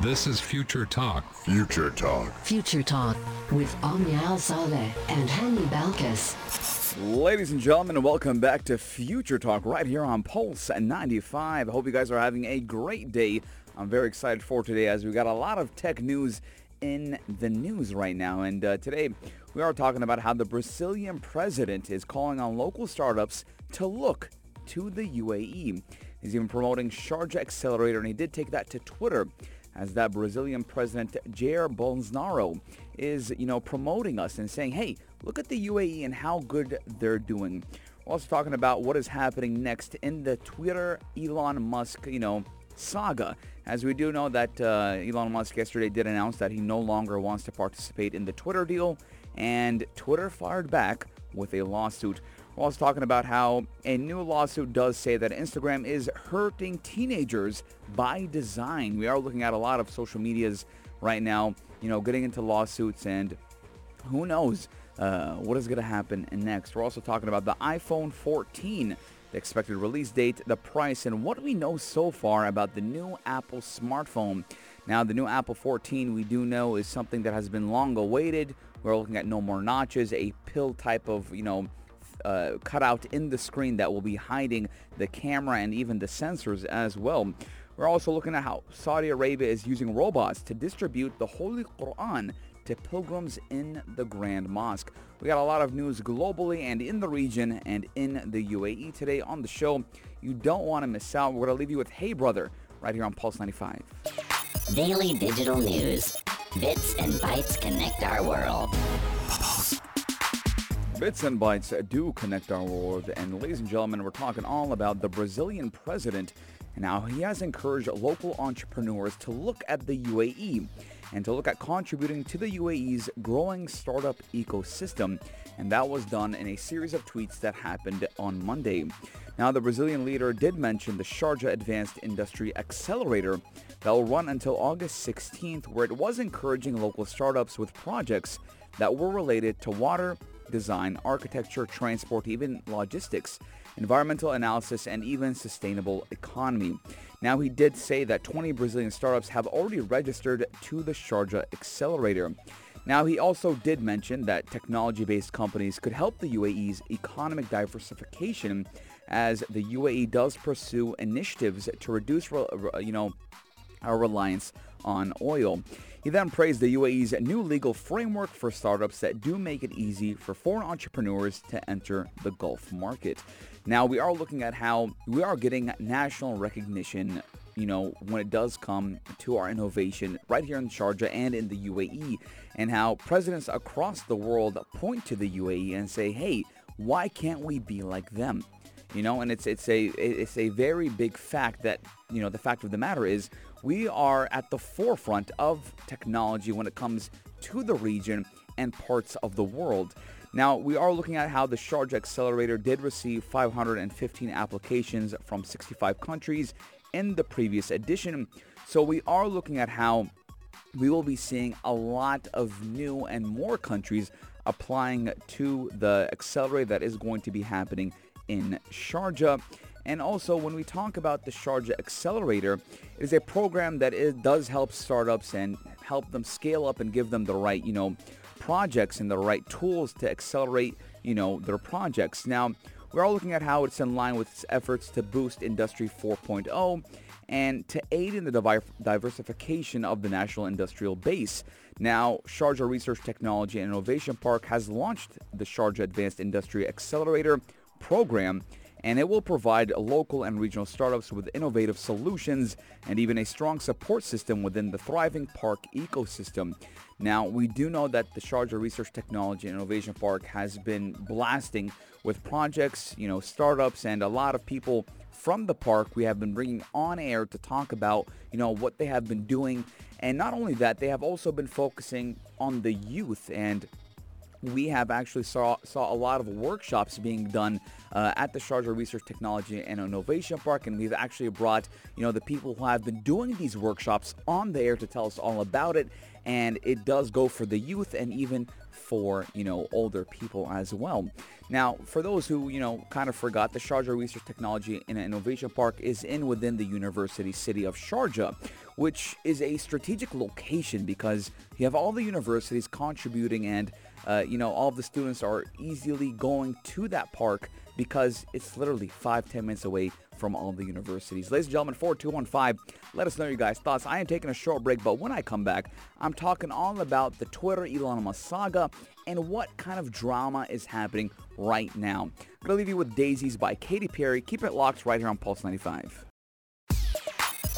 This is Future Talk. Future Talk. Future Talk with Omnial Saleh and Hani Balkis. Ladies and gentlemen, welcome back to Future Talk right here on Pulse 95. I hope you guys are having a great day. I'm very excited for today as we got a lot of tech news in the news right now. And uh, today we are talking about how the Brazilian president is calling on local startups to look to the UAE. He's even promoting Sharjah Accelerator and he did take that to Twitter as that Brazilian president Jair Bolsonaro is, you know, promoting us and saying, hey, look at the UAE and how good they're doing. We're also talking about what is happening next in the Twitter Elon Musk, you know, saga. As we do know that uh, Elon Musk yesterday did announce that he no longer wants to participate in the Twitter deal, and Twitter fired back with a lawsuit. Also talking about how a new lawsuit does say that Instagram is hurting teenagers by design. We are looking at a lot of social medias right now, you know, getting into lawsuits and who knows uh, what is going to happen next. We're also talking about the iPhone 14, the expected release date, the price, and what we know so far about the new Apple smartphone. Now, the new Apple 14 we do know is something that has been long awaited. We're looking at no more notches, a pill type of, you know, uh, cutout in the screen that will be hiding the camera and even the sensors as well. We're also looking at how Saudi Arabia is using robots to distribute the Holy Quran to pilgrims in the Grand Mosque. We got a lot of news globally and in the region and in the UAE today on the show. You don't want to miss out. We're going to leave you with Hey Brother right here on Pulse 95. Daily digital news. Bits and bytes connect our world. Bits and bytes do connect our world. And ladies and gentlemen, we're talking all about the Brazilian president and how he has encouraged local entrepreneurs to look at the UAE and to look at contributing to the UAE's growing startup ecosystem. And that was done in a series of tweets that happened on Monday. Now, the Brazilian leader did mention the Sharjah Advanced Industry Accelerator that will run until August 16th, where it was encouraging local startups with projects that were related to water, design, architecture, transport, even logistics, environmental analysis, and even sustainable economy. Now, he did say that 20 Brazilian startups have already registered to the Sharjah Accelerator. Now, he also did mention that technology-based companies could help the UAE's economic diversification as the UAE does pursue initiatives to reduce, you know, our reliance on oil. He then praised the UAE's new legal framework for startups that do make it easy for foreign entrepreneurs to enter the Gulf market. Now, we are looking at how we are getting national recognition you know, when it does come to our innovation right here in Sharjah and in the UAE, and how presidents across the world point to the UAE and say, hey, why can't we be like them? You know, and it's it's a it's a very big fact that you know the fact of the matter is we are at the forefront of technology when it comes to the region and parts of the world. Now, we are looking at how the Sharjah Accelerator did receive 515 applications from 65 countries in the previous edition. So we are looking at how we will be seeing a lot of new and more countries applying to the accelerator that is going to be happening in Sharjah. And also, when we talk about the Sharjah Accelerator, it is a program that it does help startups and help them scale up and give them the right, you know, projects and the right tools to accelerate, you know, their projects. Now, we're all looking at how it's in line with its efforts to boost Industry 4.0 and to aid in the diversification of the national industrial base. Now, Sharjah Research Technology and Innovation Park has launched the Sharjah Advanced Industry Accelerator program and it will provide local and regional startups with innovative solutions and even a strong support system within the thriving park ecosystem. Now, we do know that the Sharjah Research Technology and Innovation Park has been blasting with projects, you know, startups, and a lot of people from the park we have been bringing on air to talk about, you know, what they have been doing. And not only that, they have also been focusing on the youth and we have actually saw, saw a lot of workshops being done uh, at the Sharjah Research Technology and Innovation Park, and we've actually brought, you know, the people who have been doing these workshops on the air to tell us all about it, and it does go for the youth and even for, you know, older people as well. Now, for those who, you know, kind of forgot, the Sharjah Research Technology and Innovation Park is in within the University City of Sharjah, which is a strategic location because you have all the universities contributing and, uh, you know, all of the students are easily going to that park because it's literally five, ten minutes away from all the universities. Ladies and gentlemen, 4215, let us know your guys' thoughts. I am taking a short break, but when I come back, I'm talking all about the Twitter Elon Musk saga and what kind of drama is happening right now. I'm going to leave you with Daisies by Katy Perry. Keep it locked right here on Pulse 95.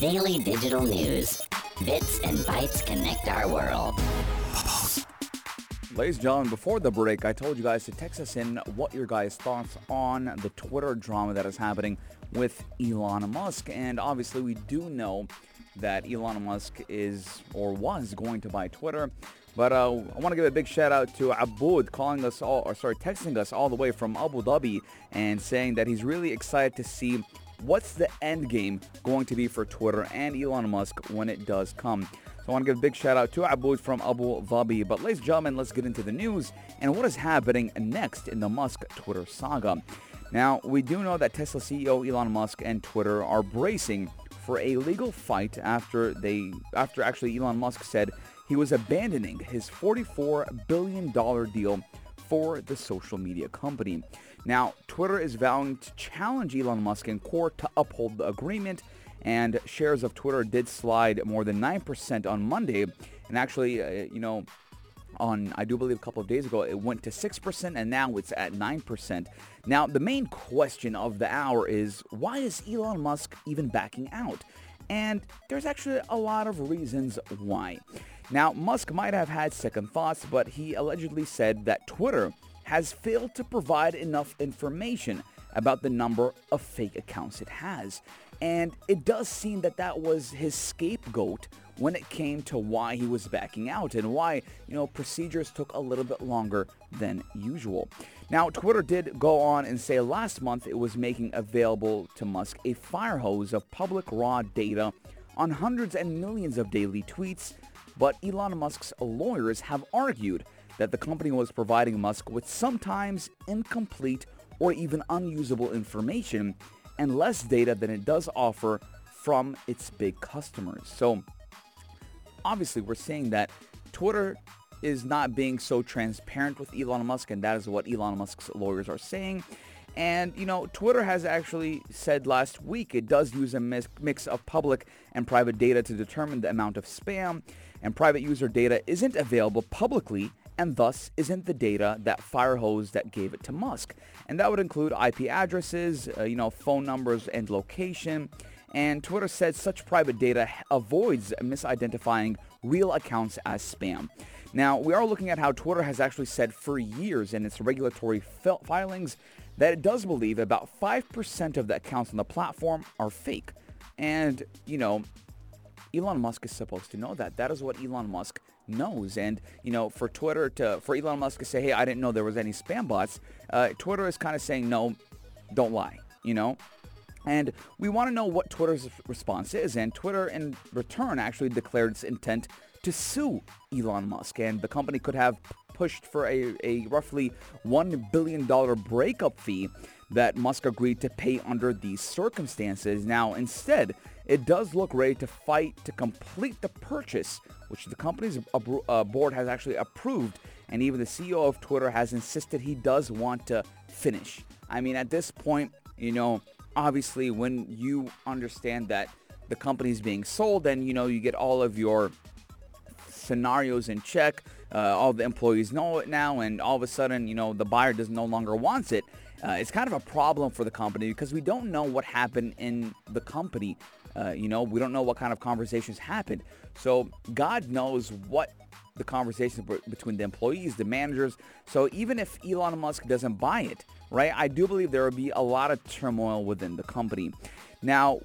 Daily digital news. Bits and bytes connect our world. Ladies and gentlemen, before the break, I told you guys to text us in what your guys' thoughts on the Twitter drama that is happening with Elon Musk. And obviously, we do know that Elon Musk is or was going to buy Twitter. But uh, I want to give a big shout out to Abud calling us all, or sorry, texting us all the way from Abu Dhabi and saying that he's really excited to see what's the end game going to be for Twitter and Elon Musk when it does come. So I want to give a big shout out to Abud from Abu Dhabi. But ladies and gentlemen, let's get into the news and what is happening next in the Musk Twitter saga. Now, we do know that Tesla CEO Elon Musk and Twitter are bracing for a legal fight after they after actually Elon Musk said he was abandoning his $44 billion deal for the social media company. Now, Twitter is vowing to challenge Elon Musk in court to uphold the agreement, and shares of Twitter did slide more than 9% on Monday. And actually, uh, you know, on, I do believe a couple of days ago, it went to 6% and now it's at 9%. Now, the main question of the hour is why is Elon Musk even backing out? And there's actually a lot of reasons why. Now, Musk might have had second thoughts, but he allegedly said that Twitter has failed to provide enough information about the number of fake accounts it has. And it does seem that that was his scapegoat when it came to why he was backing out and why, you know, procedures took a little bit longer than usual. Now, Twitter did go on and say last month it was making available to Musk a fire hose of public raw data on hundreds and millions of daily tweets, but Elon Musk's lawyers have argued that the company was providing Musk with sometimes incomplete or even unusable information and less data than it does offer from its big customers. So obviously we're saying that Twitter is not being so transparent with Elon Musk and that is what Elon Musk's lawyers are saying. And, you know, Twitter has actually said last week it does use a mix of public and private data to determine the amount of spam, and private user data isn't available publicly and thus isn't the data that Firehose that gave it to Musk. And that would include IP addresses, uh, you know, phone numbers and location. And Twitter said such private data avoids misidentifying real accounts as spam. Now, we are looking at how Twitter has actually said for years in its regulatory fil- filings that it does believe about 5% of the accounts on the platform are fake. And, you know, Elon Musk is supposed to know that. That is what Elon Musk knows. And, you know, for Twitter to, for Elon Musk to say, hey, I didn't know there was any spam bots, uh, Twitter is kind of saying, no, don't lie, you know? And we want to know what Twitter's response is. And Twitter, in return, actually declared its intent to sue Elon Musk. And the company could have pushed for a, a roughly $1 billion breakup fee that Musk agreed to pay under these circumstances. Now, instead, it does look ready to fight to complete the purchase, which the company's uh, board has actually approved. And even the CEO of Twitter has insisted he does want to finish. I mean, at this point, you know, obviously when you understand that the company is being sold and, you know, you get all of your scenarios in check, uh, all the employees know it now, and all of a sudden, you know, the buyer does no longer wants it. Uh, it's kind of a problem for the company because we don't know what happened in the company uh, you know, we don't know what kind of conversations happened. So God knows what the conversations between the employees, the managers. So even if Elon Musk doesn't buy it, right, I do believe there will be a lot of turmoil within the company. Now,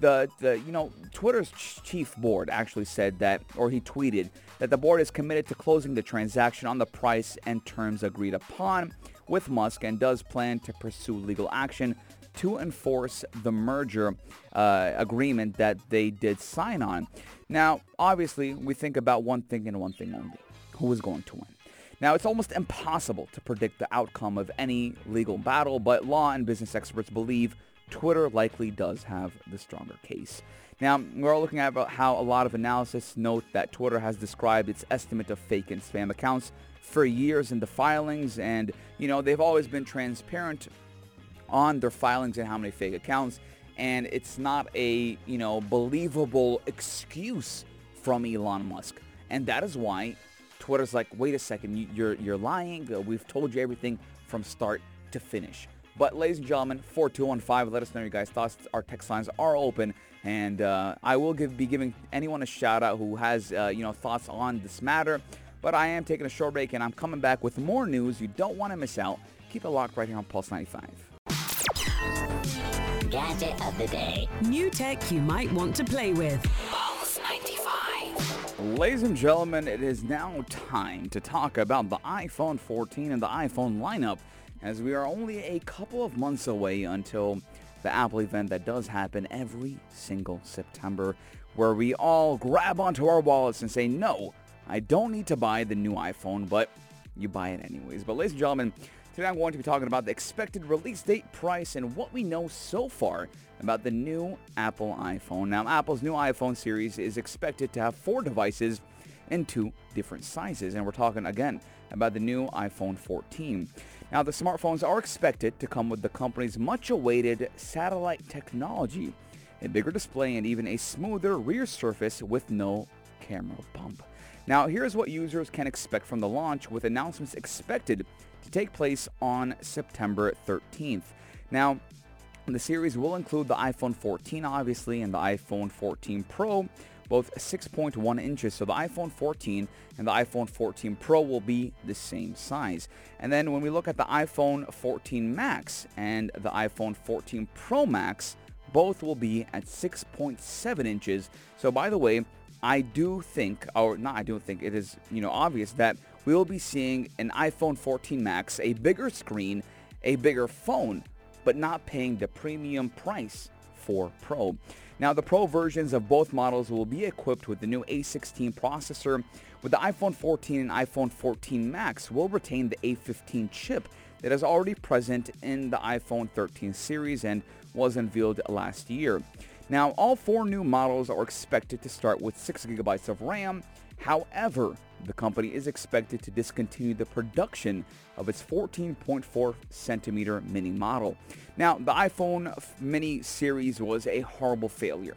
the, the you know Twitter's chief board actually said that, or he tweeted that the board is committed to closing the transaction on the price and terms agreed upon with Musk and does plan to pursue legal action to enforce the merger uh, agreement that they did sign on. Now, obviously, we think about one thing and one thing only. Who is going to win? Now, it's almost impossible to predict the outcome of any legal battle, but law and business experts believe Twitter likely does have the stronger case. Now, we're all looking at how a lot of analysis note that Twitter has described its estimate of fake and spam accounts for years in the filings, and, you know, they've always been transparent on their filings and how many fake accounts, and it's not a, you know, believable excuse from Elon Musk. And that is why Twitter's like, wait a second, you're, you're lying. We've told you everything from start to finish. But ladies and gentlemen, 4215, let us know your guys' thoughts. Our text lines are open, and uh, I will give, be giving anyone a shout out who has uh, you know thoughts on this matter. But I am taking a short break, and I'm coming back with more news you don't want to miss out. Keep it locked right here on Pulse 95. Gadget of the day. New tech you might want to play with. Pulse 95. Ladies and gentlemen, it is now time to talk about the iPhone 14 and the iPhone lineup as we are only a couple of months away until the Apple event that does happen every single September, where we all grab onto our wallets and say, no, I don't need to buy the new iPhone, but you buy it anyways. But ladies and gentlemen, today I'm going to be talking about the expected release date, price, and what we know so far about the new Apple iPhone. Now, Apple's new iPhone series is expected to have four devices in two different sizes, and we're talking again about the new iPhone 14. Now, the smartphones are expected to come with the company's much-awaited satellite technology, a bigger display, and even a smoother rear surface with no camera bump. Now, here's what users can expect from the launch, with announcements expected to take place on September 13th. Now, the series will include the iPhone 14, obviously, and the iPhone 14 Pro, both 6.1 inches. So the iPhone 14 and the iPhone 14 Pro will be the same size. And then when we look at the iPhone 14 Max and the iPhone 14 Pro Max, both will be at 6.7 inches. So by the way, I do think, or not I don't think, it is, you know, obvious that we will be seeing an iPhone 14 Max, a bigger screen, a bigger phone, but not paying the premium price for Pro. Now, the Pro versions of both models will be equipped with the new A16 processor, with the iPhone 14 and iPhone 14 Max will retain the A15 chip that is already present in the iPhone 13 series and was unveiled last year. Now, all four new models are expected to start with 6GB of RAM. However, the company is expected to discontinue the production of its 14.4 centimeter mini model. Now, the iPhone mini series was a horrible failure,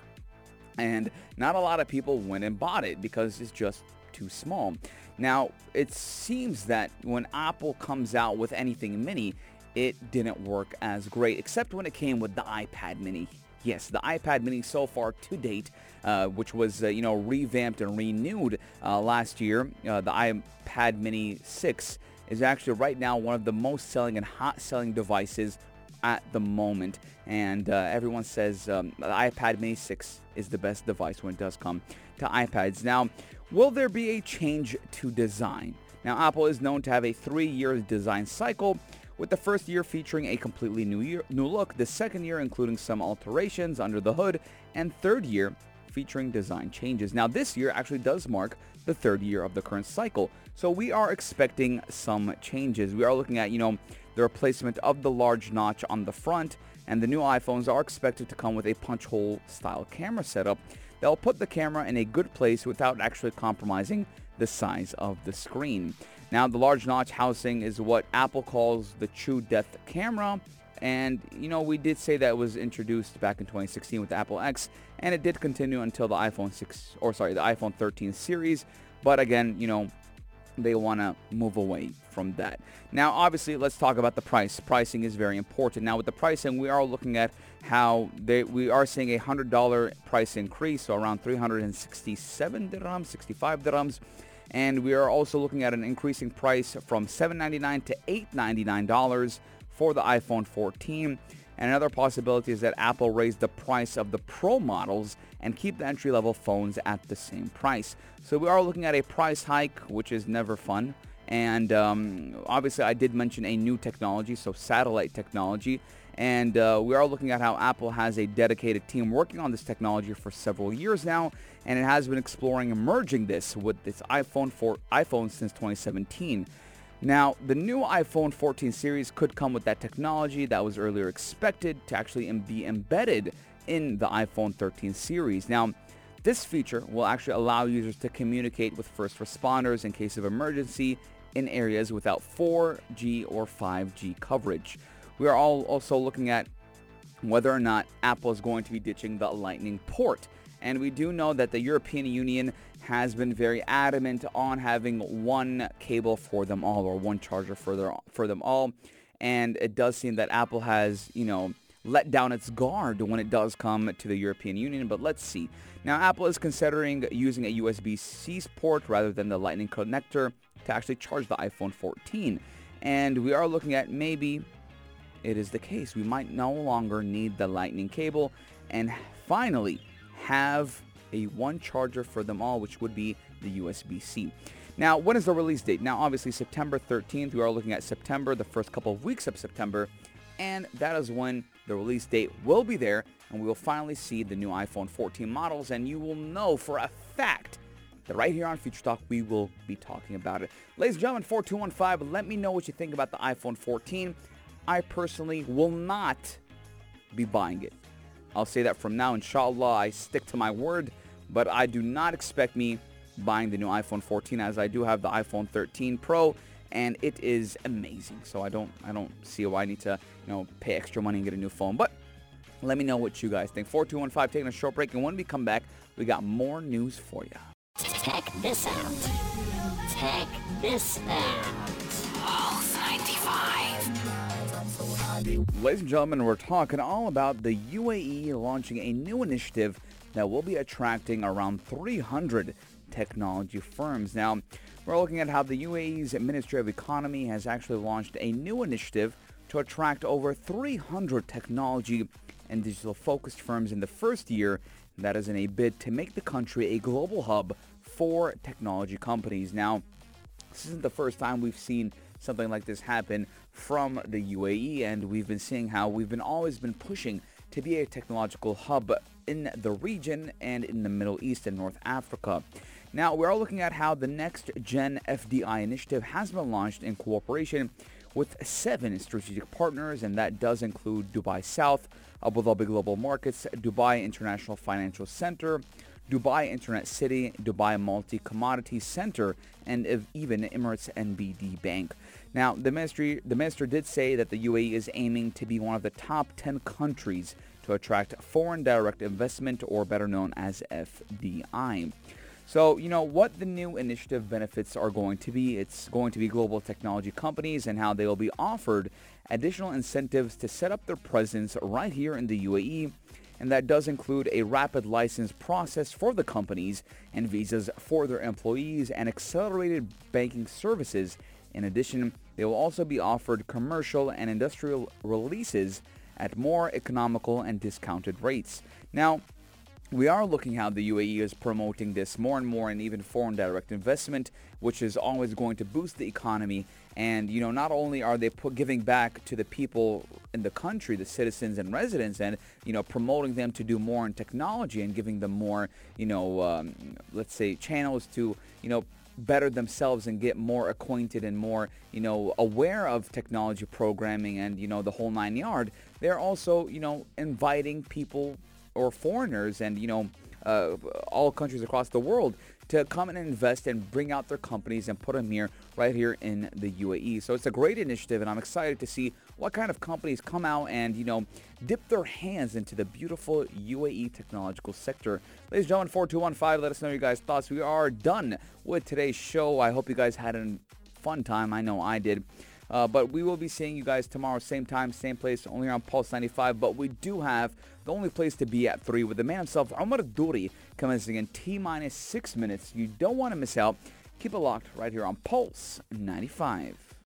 and not a lot of people went and bought it because it's just too small. Now, it seems that when Apple comes out with anything mini, it didn't work as great, except when it came with the iPad mini. Yes, the iPad mini so far to date, uh, which was, uh, you know, revamped and renewed uh, last year, uh, the iPad mini 6 is actually right now one of the most selling and hot selling devices at the moment. And uh, everyone says um, the iPad mini 6 is the best device when it does come to iPads. Now, will there be a change to design? Now, Apple is known to have a three-year design cycle, with the first year featuring a completely new, year, new look, the second year including some alterations under the hood, and third year featuring design changes. Now this year actually does mark the third year of the current cycle, so we are expecting some changes. We are looking at, you know, the replacement of the large notch on the front, and the new iPhones are expected to come with a punch hole style camera setup that will put the camera in a good place without actually compromising the size of the screen. Now, the large notch housing is what Apple calls the True Depth camera. And, you know, we did say that was introduced back in 2016 with the Apple X, and it did continue until the iPhone 6, or sorry, the iPhone 13 series. But again, you know, they want to move away from that. Now, obviously, let's talk about the price. Pricing is very important. Now, with the pricing, we are looking at how they, we are seeing a $100 price increase, so around 367 dirhams, 65 dirhams and we are also looking at an increasing price from $7.99 to $8.99 for the iPhone 14. And another possibility is that Apple raise the price of the Pro models and keep the entry-level phones at the same price. So we are looking at a price hike, which is never fun. And um, obviously, I did mention a new technology, so satellite technology. And uh, we are looking at how Apple has a dedicated team working on this technology for several years now, and it has been exploring merging this with its iPhone 4 iPhone since 2017. Now, the new iPhone 14 series could come with that technology that was earlier expected to actually be embedded in the iPhone 13 series. Now, this feature will actually allow users to communicate with first responders in case of emergency in areas without 4G or 5G coverage. We are all also looking at whether or not Apple is going to be ditching the Lightning port. And we do know that the European Union has been very adamant on having one cable for them all or one charger for, their, for them all. And it does seem that Apple has, you know, let down its guard when it does come to the European Union, but let's see. Now, Apple is considering using a USB-C port rather than the Lightning connector to actually charge the iPhone 14. And we are looking at maybe it is the case. We might no longer need the Lightning cable and finally have a one charger for them all, which would be the USB-C. Now, when is the release date? Now, obviously, September 13th. We are looking at September, the first couple of weeks of September, and that is when the release date will be there, and we will finally see the new iPhone 14 models, and you will know for a fact that right here on Future Talk, we will be talking about it. Ladies and gentlemen, 4215, let me know what you think about the iPhone 14. I personally will not be buying it. I'll say that from now, inshallah, I stick to my word, but I do not expect me buying the new iPhone 14 as I do have the iPhone 13 Pro and it is amazing. So I don't I don't see why I need to, you know, pay extra money and get a new phone. But let me know what you guys think. 4215 taking a short break and when we come back, we got more news for you. Check this out. Check this out. Ladies and gentlemen, we're talking all about the UAE launching a new initiative that will be attracting around 300 technology firms. Now, we're looking at how the UAE's Ministry of Economy has actually launched a new initiative to attract over 300 technology and digital focused firms in the first year. That is in a bid to make the country a global hub for technology companies. Now, this isn't the first time we've seen something like this happen from the UAE, and we've been seeing how we've been always been pushing to be a technological hub in the region and in the Middle East and North Africa. Now, we're looking at how the Next Gen FDI initiative has been launched in cooperation with seven strategic partners, and that does include Dubai South, Abu Dhabi Global Markets, Dubai International Financial Center, Dubai Internet City, Dubai Multi Commodity Center, and even Emirates NBD Bank. Now, the ministry, the minister did say that the UAE is aiming to be one of the top 10 countries to attract foreign direct investment, or better known as FDI. So, you know, what the new initiative benefits are going to be, it's going to be global technology companies and how they will be offered additional incentives to set up their presence right here in the UAE. And that does include a rapid license process for the companies and visas for their employees and accelerated banking services. In addition, they will also be offered commercial and industrial releases at more economical and discounted rates. Now, we are looking how the UAE is promoting this more and more and even foreign direct investment, which is always going to boost the economy. And, you know, not only are they giving back to the people in the country, the citizens and residents, and, you know, promoting them to do more in technology and giving them more, you know, um, let's say channels to, you know, better themselves and get more acquainted and more, you know, aware of technology programming and, you know, the whole nine yard. They're also, you know, inviting people or foreigners and, you know, uh, all countries across the world to come and invest and bring out their companies and put them here right here in the UAE. So it's a great initiative and I'm excited to see what kind of companies come out and, you know, dip their hands into the beautiful UAE technological sector. Ladies and gentlemen, 4215, let us know your guys' thoughts. We are done with today's show. I hope you guys had a fun time. I know I did. Uh, but we will be seeing you guys tomorrow, same time, same place, only on Pulse 95. But we do have the only place to be at 3 with the man himself, Omar Duri, commencing in T minus 6 minutes. You don't want to miss out. Keep it locked right here on Pulse 95.